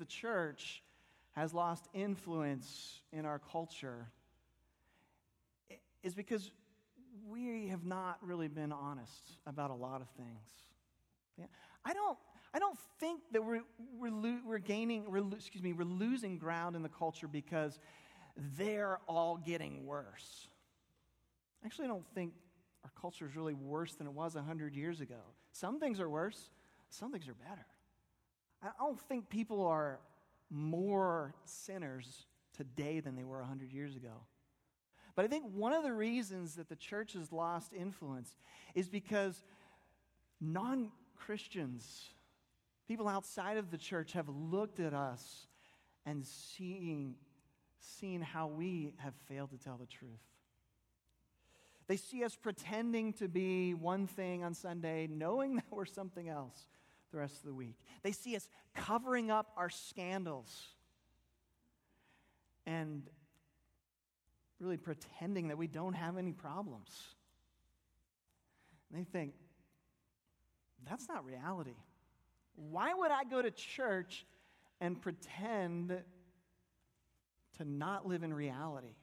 the church has lost influence in our culture is because we have not really been honest about a lot of things. Yeah. I don't, I don't think that we're, we're, lo- we're gaining, we're, excuse me, we're losing ground in the culture because they're all getting worse. Actually, I don't think our culture is really worse than it was 100 years ago. Some things are worse, some things are better. I don't think people are more sinners today than they were 100 years ago. But I think one of the reasons that the church has lost influence is because non Christians, people outside of the church, have looked at us and seeing, seen how we have failed to tell the truth. They see us pretending to be one thing on Sunday, knowing that we're something else the rest of the week. They see us covering up our scandals and really pretending that we don't have any problems. And they think, that's not reality. Why would I go to church and pretend to not live in reality?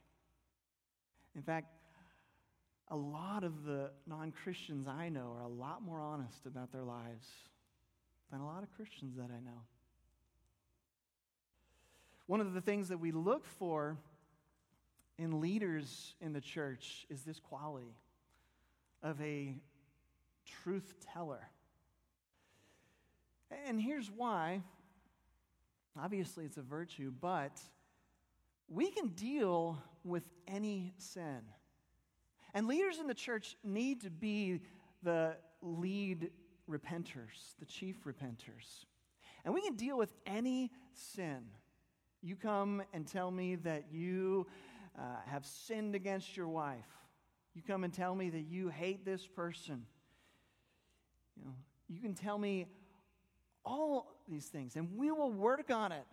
In fact, a lot of the non Christians I know are a lot more honest about their lives than a lot of Christians that I know. One of the things that we look for in leaders in the church is this quality of a truth teller. And here's why. Obviously, it's a virtue, but we can deal with any sin. And leaders in the church need to be the lead repenters, the chief repenters. And we can deal with any sin. You come and tell me that you uh, have sinned against your wife. You come and tell me that you hate this person. You know, you can tell me all these things, and we will work on it.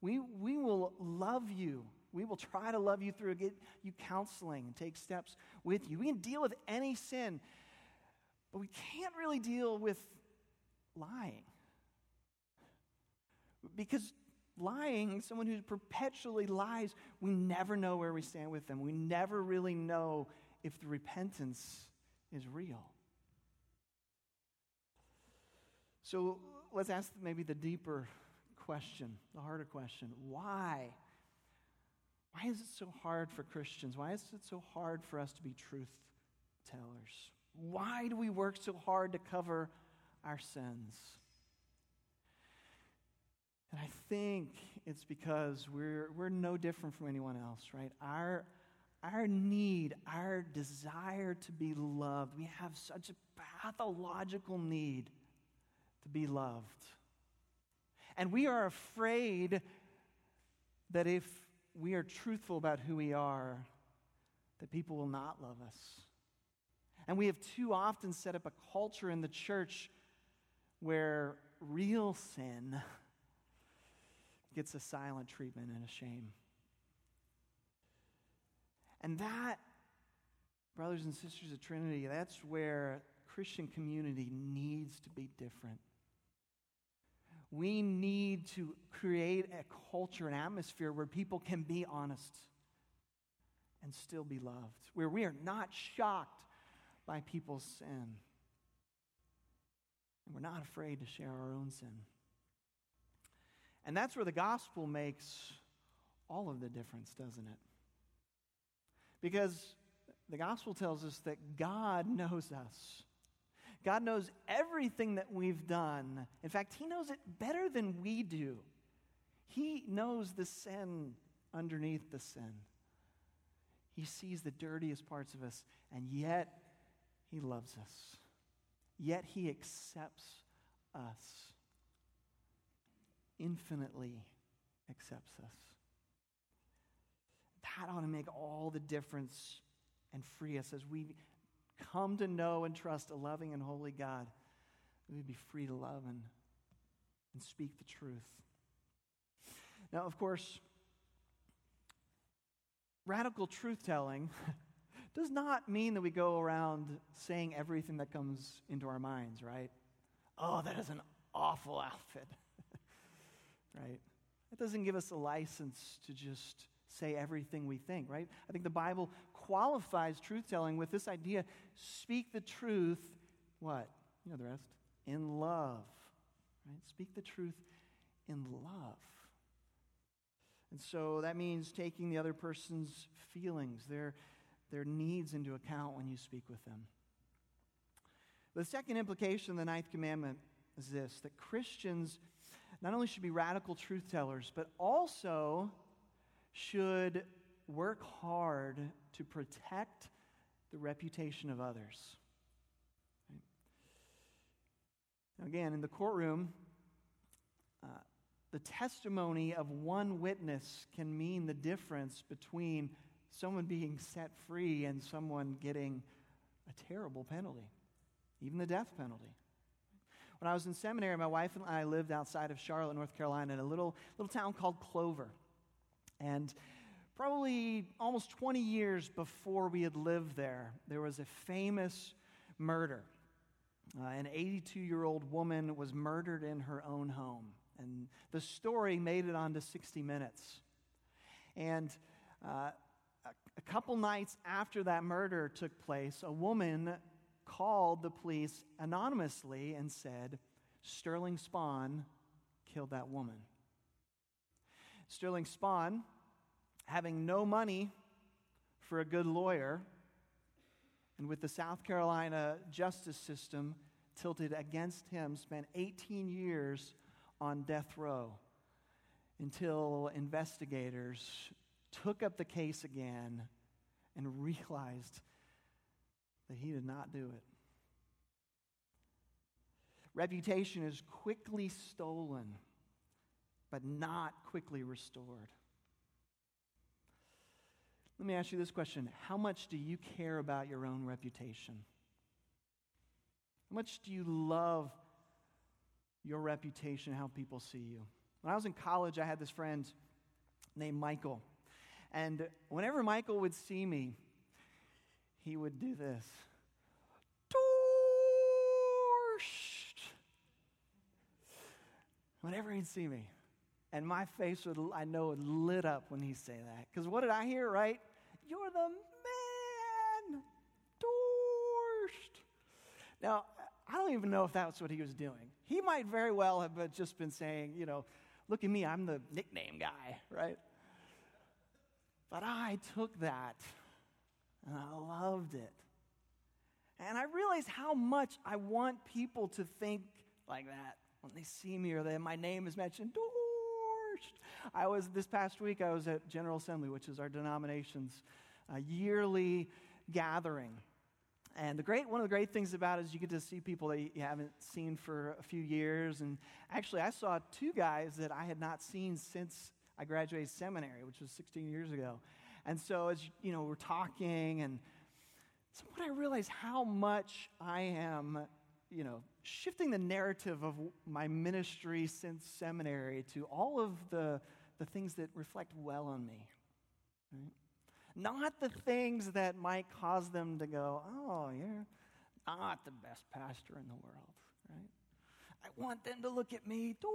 We, we will love you. We will try to love you through, get you counseling and take steps with you. We can deal with any sin. But we can't really deal with lying. Because lying, someone who perpetually lies, we never know where we stand with them. We never really know if the repentance is real. So let's ask maybe the deeper question, the harder question. Why? Why is it so hard for Christians? Why is it so hard for us to be truth tellers? Why do we work so hard to cover our sins? And I think it's because we're, we're no different from anyone else, right? Our, our need, our desire to be loved, we have such a pathological need to be loved. And we are afraid that if we are truthful about who we are, that people will not love us. And we have too often set up a culture in the church where real sin gets a silent treatment and a shame. And that, brothers and sisters of Trinity, that's where Christian community needs to be different. We need to create a culture, an atmosphere where people can be honest and still be loved, where we are not shocked by people's sin. And we're not afraid to share our own sin. And that's where the gospel makes all of the difference, doesn't it? Because the gospel tells us that God knows us. God knows everything that we've done. In fact, He knows it better than we do. He knows the sin underneath the sin. He sees the dirtiest parts of us, and yet he loves us, yet He accepts us, infinitely accepts us. That ought to make all the difference and free us as we come to know and trust a loving and holy God. We'd be free to love and, and speak the truth. Now, of course, radical truth telling does not mean that we go around saying everything that comes into our minds, right? Oh, that is an awful outfit. right? It doesn't give us a license to just say everything we think, right? I think the Bible qualifies truth telling with this idea speak the truth, what? You know the rest. In love, right? Speak the truth in love. And so that means taking the other person's feelings, their, their needs into account when you speak with them. The second implication of the ninth commandment is this that Christians not only should be radical truth tellers, but also should work hard to protect the reputation of others. Now, again, in the courtroom, uh, the testimony of one witness can mean the difference between someone being set free and someone getting a terrible penalty, even the death penalty. When I was in seminary, my wife and I lived outside of Charlotte, North Carolina, in a little, little town called Clover. And probably almost 20 years before we had lived there, there was a famous murder. Uh, an 82 year old woman was murdered in her own home. And the story made it onto 60 Minutes. And uh, a, couple nights after that murder took place, a woman called the police anonymously and said, Sterling Spann killed that woman. Sterling Spann, having no money for a good lawyer, and with the South Carolina justice system tilted against him, spent 18 years on death row until investigators took up the case again and realized that he did not do it. Reputation is quickly stolen, but not quickly restored. Let me ask you this question How much do you care about your own reputation? How much do you love your reputation, how people see you? When I was in college, I had this friend named Michael. And whenever Michael would see me, he would do this. Whenever he'd see me. And my face would, I know, would lit up when he'd say that. Because what did I hear, right? You're the man. Dorsed. Now, I don't even know if that's what he was doing. He might very well have just been saying, you know, look at me, I'm the nickname guy, right? But I took that and I loved it. And I realized how much I want people to think like that when they see me or that my name is mentioned. I was, this past week, I was at General Assembly, which is our denomination's uh, yearly gathering. And the great, one of the great things about it is you get to see people that you haven't seen for a few years. And actually, I saw two guys that I had not seen since I graduated seminary, which was 16 years ago. And so, as you know, we're talking, and somewhat I realized how much I am, you know, shifting the narrative of my ministry since seminary to all of the, the things that reflect well on me. Right? Not the things that might cause them to go, oh, you're not the best pastor in the world, right? I want them to look at me, doors.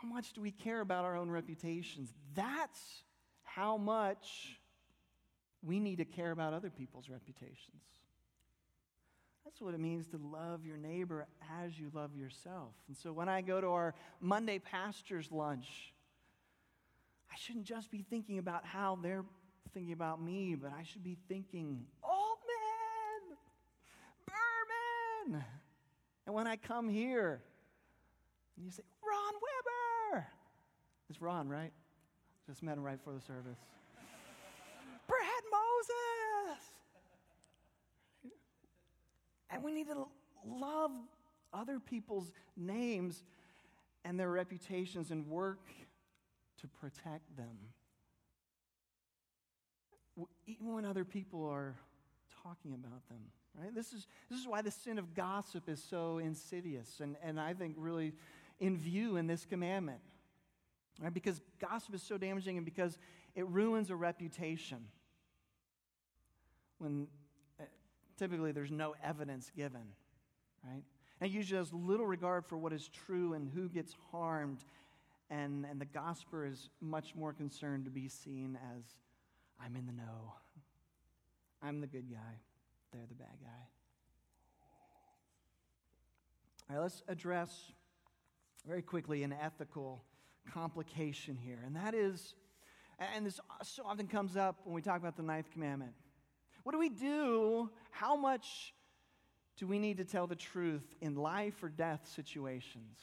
How much do we care about our own reputations? That's how much we need to care about other people's reputations. That's what it means to love your neighbor as you love yourself. And so when I go to our Monday pastor's lunch, I shouldn't just be thinking about how they're thinking about me, but I should be thinking, old man, Berman. And when I come here, and you say. It's Ron, right? Just met him right before the service. Brad Moses. And we need to love other people's names and their reputations and work to protect them. Even when other people are talking about them, right? This is, this is why the sin of gossip is so insidious and, and I think really in view in this commandment. Right? Because gossip is so damaging and because it ruins a reputation. When uh, typically there's no evidence given, right? And usually has little regard for what is true and who gets harmed. And, and the gospel is much more concerned to be seen as I'm in the know. I'm the good guy. They're the bad guy. All right, let's address very quickly an ethical complication here. And that is, and this so often comes up when we talk about the ninth commandment. What do we do? How much do we need to tell the truth in life or death situations?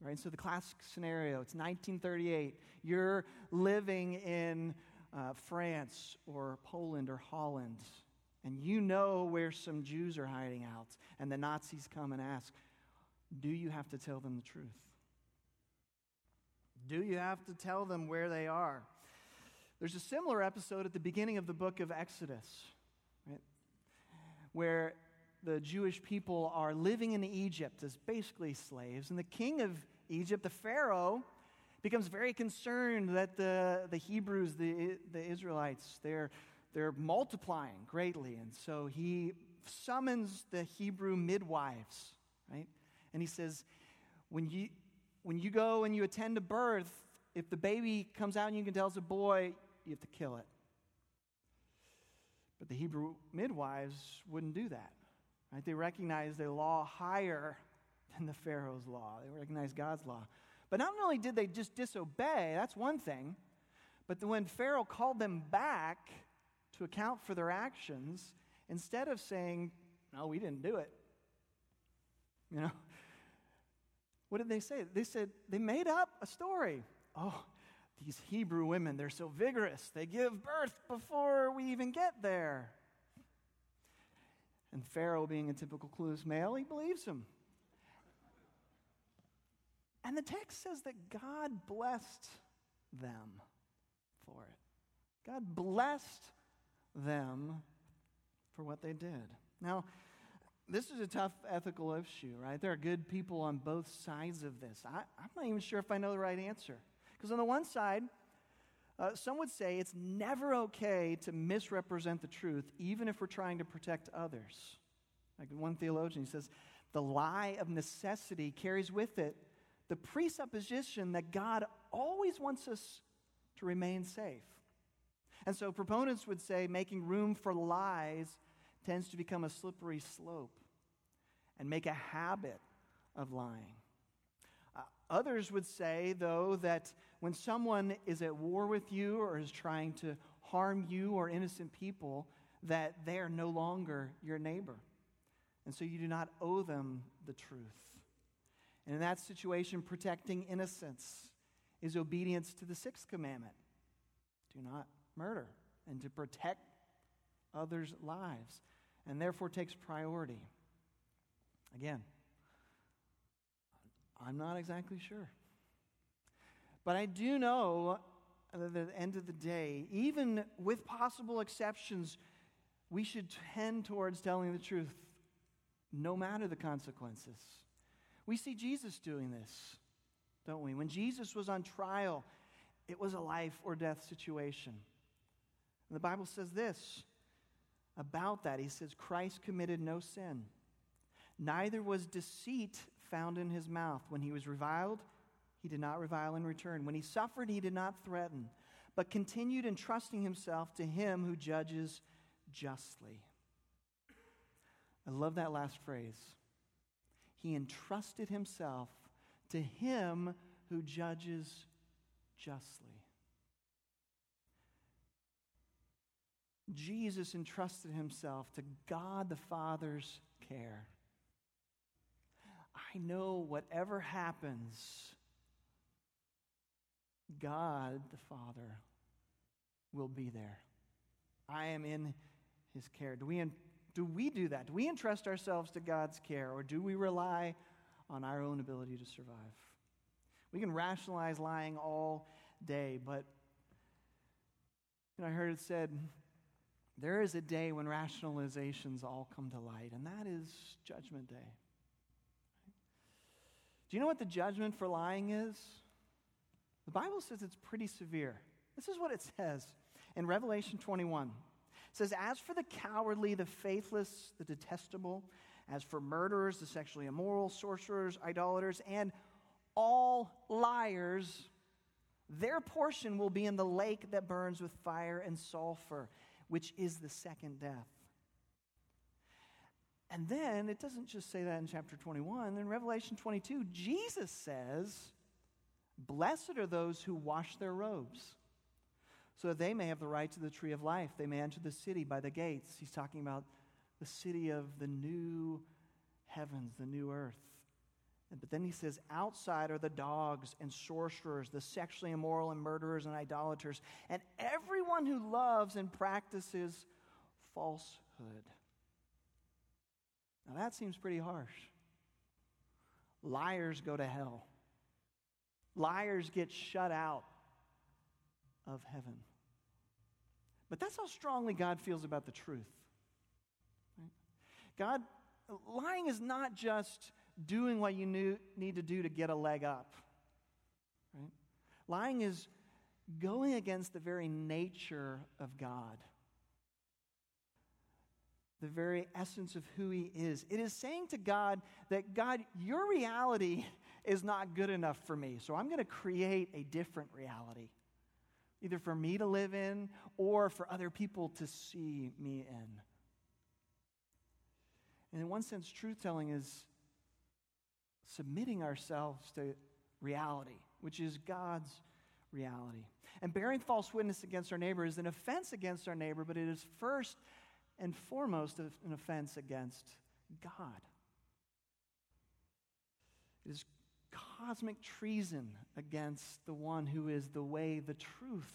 Right? So the classic scenario, it's 1938. You're living in uh, France or Poland or Holland, and you know where some Jews are hiding out, and the Nazis come and ask, Do you have to tell them the truth? Do you have to tell them where they are? There's a similar episode at the beginning of the book of Exodus, right? Where the Jewish people are living in Egypt as basically slaves, and the king of Egypt, the Pharaoh, becomes very concerned that the, the Hebrews, the, the Israelites, they're, they're multiplying greatly. And so he summons the Hebrew midwives, right? And he says, when you, when you go and you attend a birth, if the baby comes out and you can tell it's a boy, you have to kill it. But the Hebrew midwives wouldn't do that. Right? They recognized a law higher than the Pharaoh's law. They recognized God's law. But not only did they just disobey, that's one thing, but when Pharaoh called them back to account for their actions, instead of saying, No, we didn't do it, you know, what did they say? They said, they made up a story. Oh, these Hebrew women, they're so vigorous. They give birth before we even get there. And Pharaoh, being a typical clueless male, he believes him. And the text says that God blessed them for it. God blessed them for what they did. Now, this is a tough ethical issue, right? There are good people on both sides of this. I, am not even sure if I know the right answer. Because on the one side, uh, some would say it's never okay to misrepresent the truth, even if we're trying to protect others. Like one theologian, he says, the lie of necessity carries with it the presupposition that God always wants us to remain safe. And so proponents would say making room for lies tends to become a slippery slope and make a habit of lying. Uh, others would say, though, that when someone is at war with you or is trying to harm you or innocent people, that they are no longer your neighbor. And so you do not owe them the truth. And in that situation, protecting innocence is obedience to the sixth commandment do not murder, and to protect others' lives and therefore takes priority. Again, I'm not exactly sure. But I do know that at the end of the day, even with possible exceptions, we should tend towards telling the truth no matter the consequences. We see Jesus doing this, don't we? When Jesus was on trial, it was a life or death situation. And the Bible says this about that. He says, Christ committed no sin, neither was deceit found in his mouth. When he was reviled, he did not revile in return. When he suffered, he did not threaten, but continued entrusting himself to him who judges justly. I love that last phrase. He entrusted himself to him who judges justly. Jesus entrusted himself to God the Father's care. I know whatever happens, God the Father will be there. I am in his care. Do we, do we do that? Do we entrust ourselves to God's care, or do we rely on our own ability to survive? We can rationalize lying all day, but you know, I heard it said there is a day when rationalizations all come to light, and that is Judgment Day. Do you know what the judgment for lying is? The Bible says it's pretty severe. This is what it says in Revelation 21. It says, As for the cowardly, the faithless, the detestable, As for murderers, the sexually immoral, sorcerers, idolaters, and all liars, their portion will be in the lake that burns with fire and sulfur, which is the second death. And then it doesn't just say that in chapter 21. In Revelation 22, Jesus says, Blessed are those who wash their robes, so that they may have the right to the tree of life. They may enter the city by the gates. He's talking about the city of the new heavens, the new earth. But then he says, outside are the dogs and sorcerers, the sexually immoral and murderers and idolaters, and everyone who loves and practices falsehood. Now that seems pretty harsh. Liars go to hell, liars get shut out of heaven. But that's how strongly God feels about the truth. Right? God, lying is not just doing what you knew, need to do to get a leg up. Right? Lying is going against the very nature of God, the very essence of who He is. It is saying to God that, God, your reality is not good enough for me, so I'm going to create a different reality, either for me to live in or for other people to see me in. And in one sense, truth telling is submitting ourselves to reality, which is God's reality. And bearing false witness against our neighbor is an offense against our neighbor, but it is first and foremost an offense against God. It is cosmic treason against the one who is the way, the truth,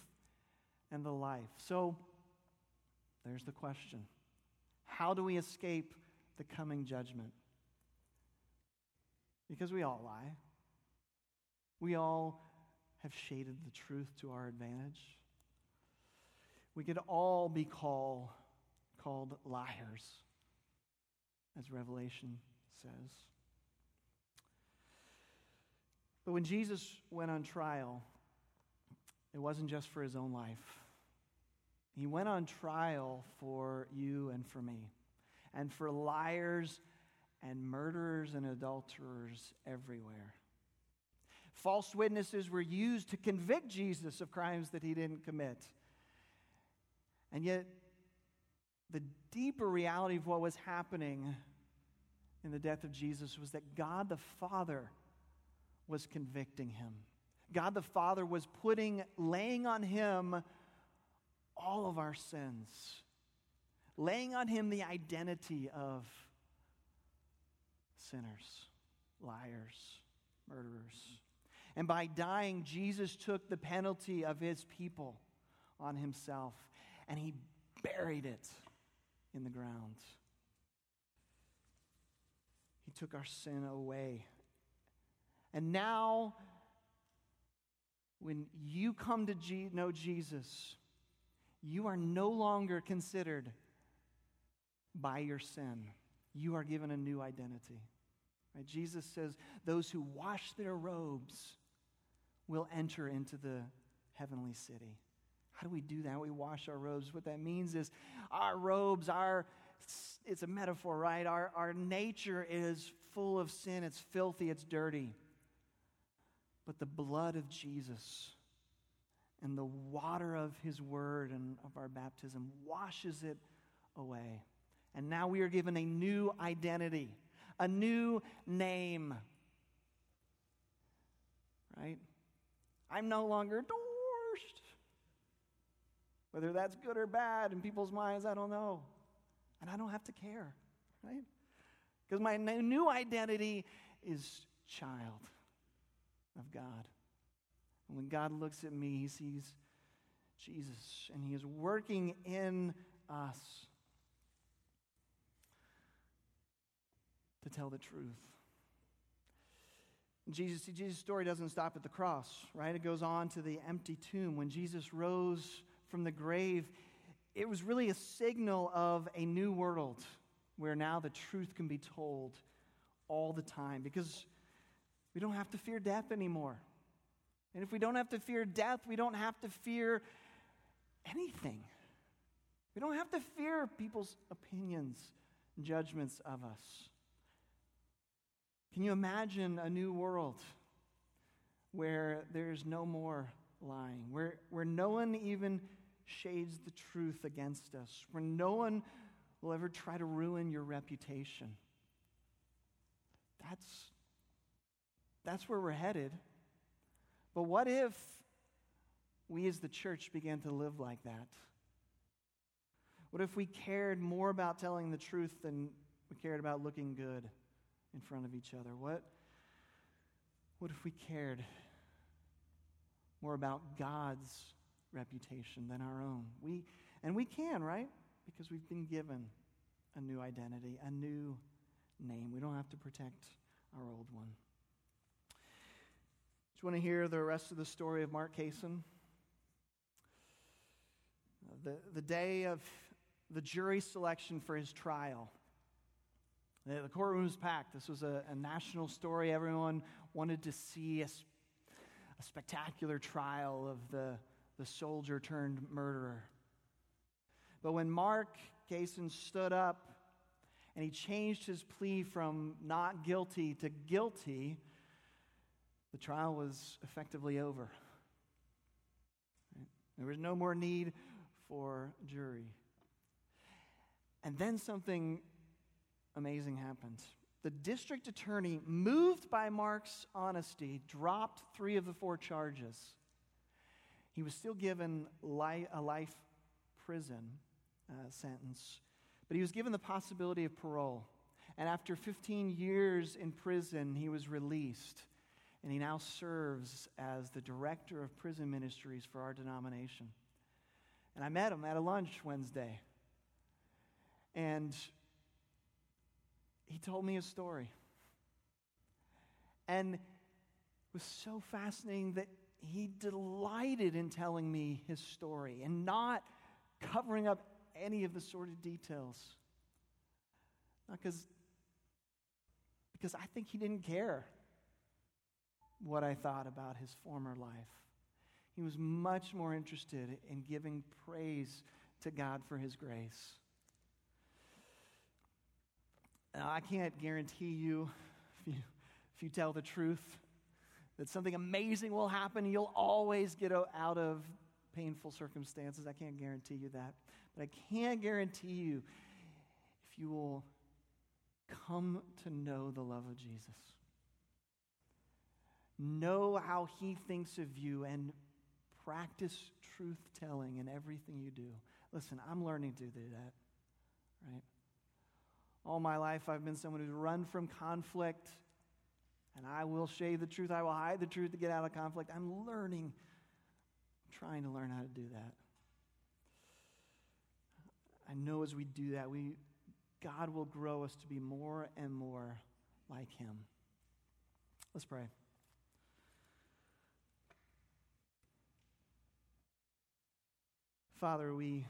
and the life. So there's the question How do we escape the coming judgment? Because we all lie. We all have shaded the truth to our advantage. We could all be call, called liars, as Revelation says. But when Jesus went on trial, it wasn't just for his own life. He went on trial for you and for me, and for liars and murderers and adulterers everywhere. False witnesses were used to convict Jesus of crimes that he didn't commit. And yet, the deeper reality of what was happening in the death of Jesus was that God the Father was convicting him. God the Father was putting, laying on him all of our sins, laying on him the identity of sinners, liars, murderers. And by dying, Jesus took the penalty of his people on himself and he buried it in the ground. He took our sin away. And now, when you come to G- know Jesus, you are no longer considered by your sin. You are given a new identity. Right? Jesus says, Those who wash their robes will enter into the heavenly city. How do we do that? We wash our robes. What that means is our robes, our it's a metaphor, right? Our, our nature is full of sin, it's filthy, it's dirty. But the blood of Jesus and the water of his word and of our baptism washes it away. And now we are given a new identity a new name. Right? I'm no longer divorced. Whether that's good or bad in people's minds, I don't know. And I don't have to care, right? Because my new identity is child of God. And when God looks at me, he sees Jesus, and he is working in us to tell the truth. Jesus, Jesus' story doesn't stop at the cross, right? It goes on to the empty tomb. When Jesus rose from the grave, it was really a signal of a new world where now the truth can be told all the time because we don't have to fear death anymore. And if we don't have to fear death, we don't have to fear anything. We don't have to fear people's opinions, judgments of us. Can you imagine a new world where there's no more lying, where, where no one even shades the truth against us, where no one will ever try to ruin your reputation? That's, that's where we're headed. But what if we as the church began to live like that? What if we cared more about telling the truth than we cared about looking good in front of each other? What, what if we cared more about God's reputation than our own? We, and we can, right? Because we've been given a new identity, a new name. We don't have to protect our old one. Do you want to hear the rest of the story of Mark Kaysen? The, the day of the jury selection for his trial. The, courtroom was packed. This was a, a, national story. Everyone wanted to see a, a spectacular trial of the, the soldier turned murderer. But when Mark Kaysen stood up and he changed his plea from not guilty to guilty, the trial was effectively over. There was no more need for jury. And then something amazing happened. The district attorney, moved by Mark's honesty, dropped three of the four charges. He was still given li- a life prison uh, sentence, but he was given the possibility of parole. And after 15 years in prison, he was released. And he now serves as the director of prison ministries for our denomination. And I met him at a lunch Wednesday. And he told me his story. And it was so fascinating that he delighted in telling me his story and not covering up any of the sordid details. Not because because I think he didn't care what I thought about his former life. He was much more interested in giving praise to God for his grace. Now, I can't guarantee you if, you, if you tell the truth, that something amazing will happen. You'll always get out of painful circumstances. I can't guarantee you that. But I can guarantee you if you will come to know the love of Jesus, know how he thinks of you, and practice truth telling in everything you do. Listen, I'm learning to do that, right? All my life, I've been someone who's run from conflict, and I will shade the truth. I will hide the truth to get out of conflict. I'm learning, trying to learn how to do that. I know as we do that, we, God will grow us to be more and more like Him. Let's pray. Father, we,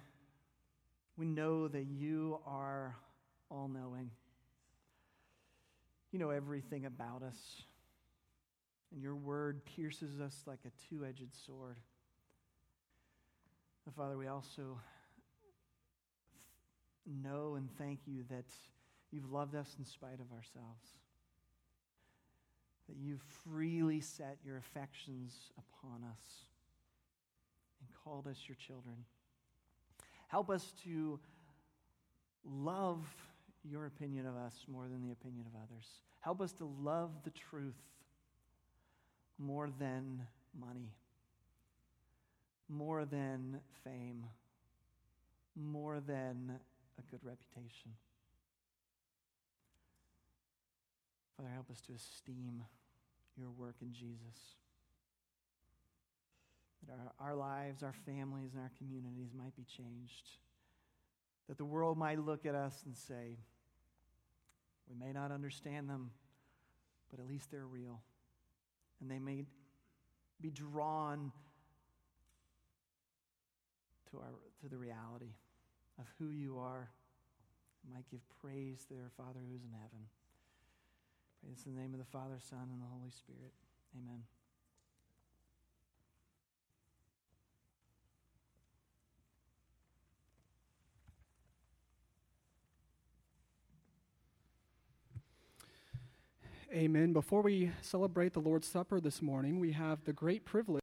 we know that you are all knowing. You know everything about us. And your word pierces us like a two edged sword. And Father, we also know and thank you that you've loved us in spite of ourselves. That you've freely set your affections upon us and called us your children. Help us to love your opinion of us more than the opinion of others. Help us to love the truth more than money, more than fame, more than a good reputation. Father, help us to esteem your work in Jesus. That our, our lives, our families, and our communities might be changed. That the world might look at us and say, we may not understand them, but at least they're real. And they may be drawn to, our, to the reality of who you are. might give praise to their Father who is in heaven. Praise in the name of the Father, Son, and the Holy Spirit. Amen. Amen. Before we celebrate the Lord's Supper this morning, we have the great privilege.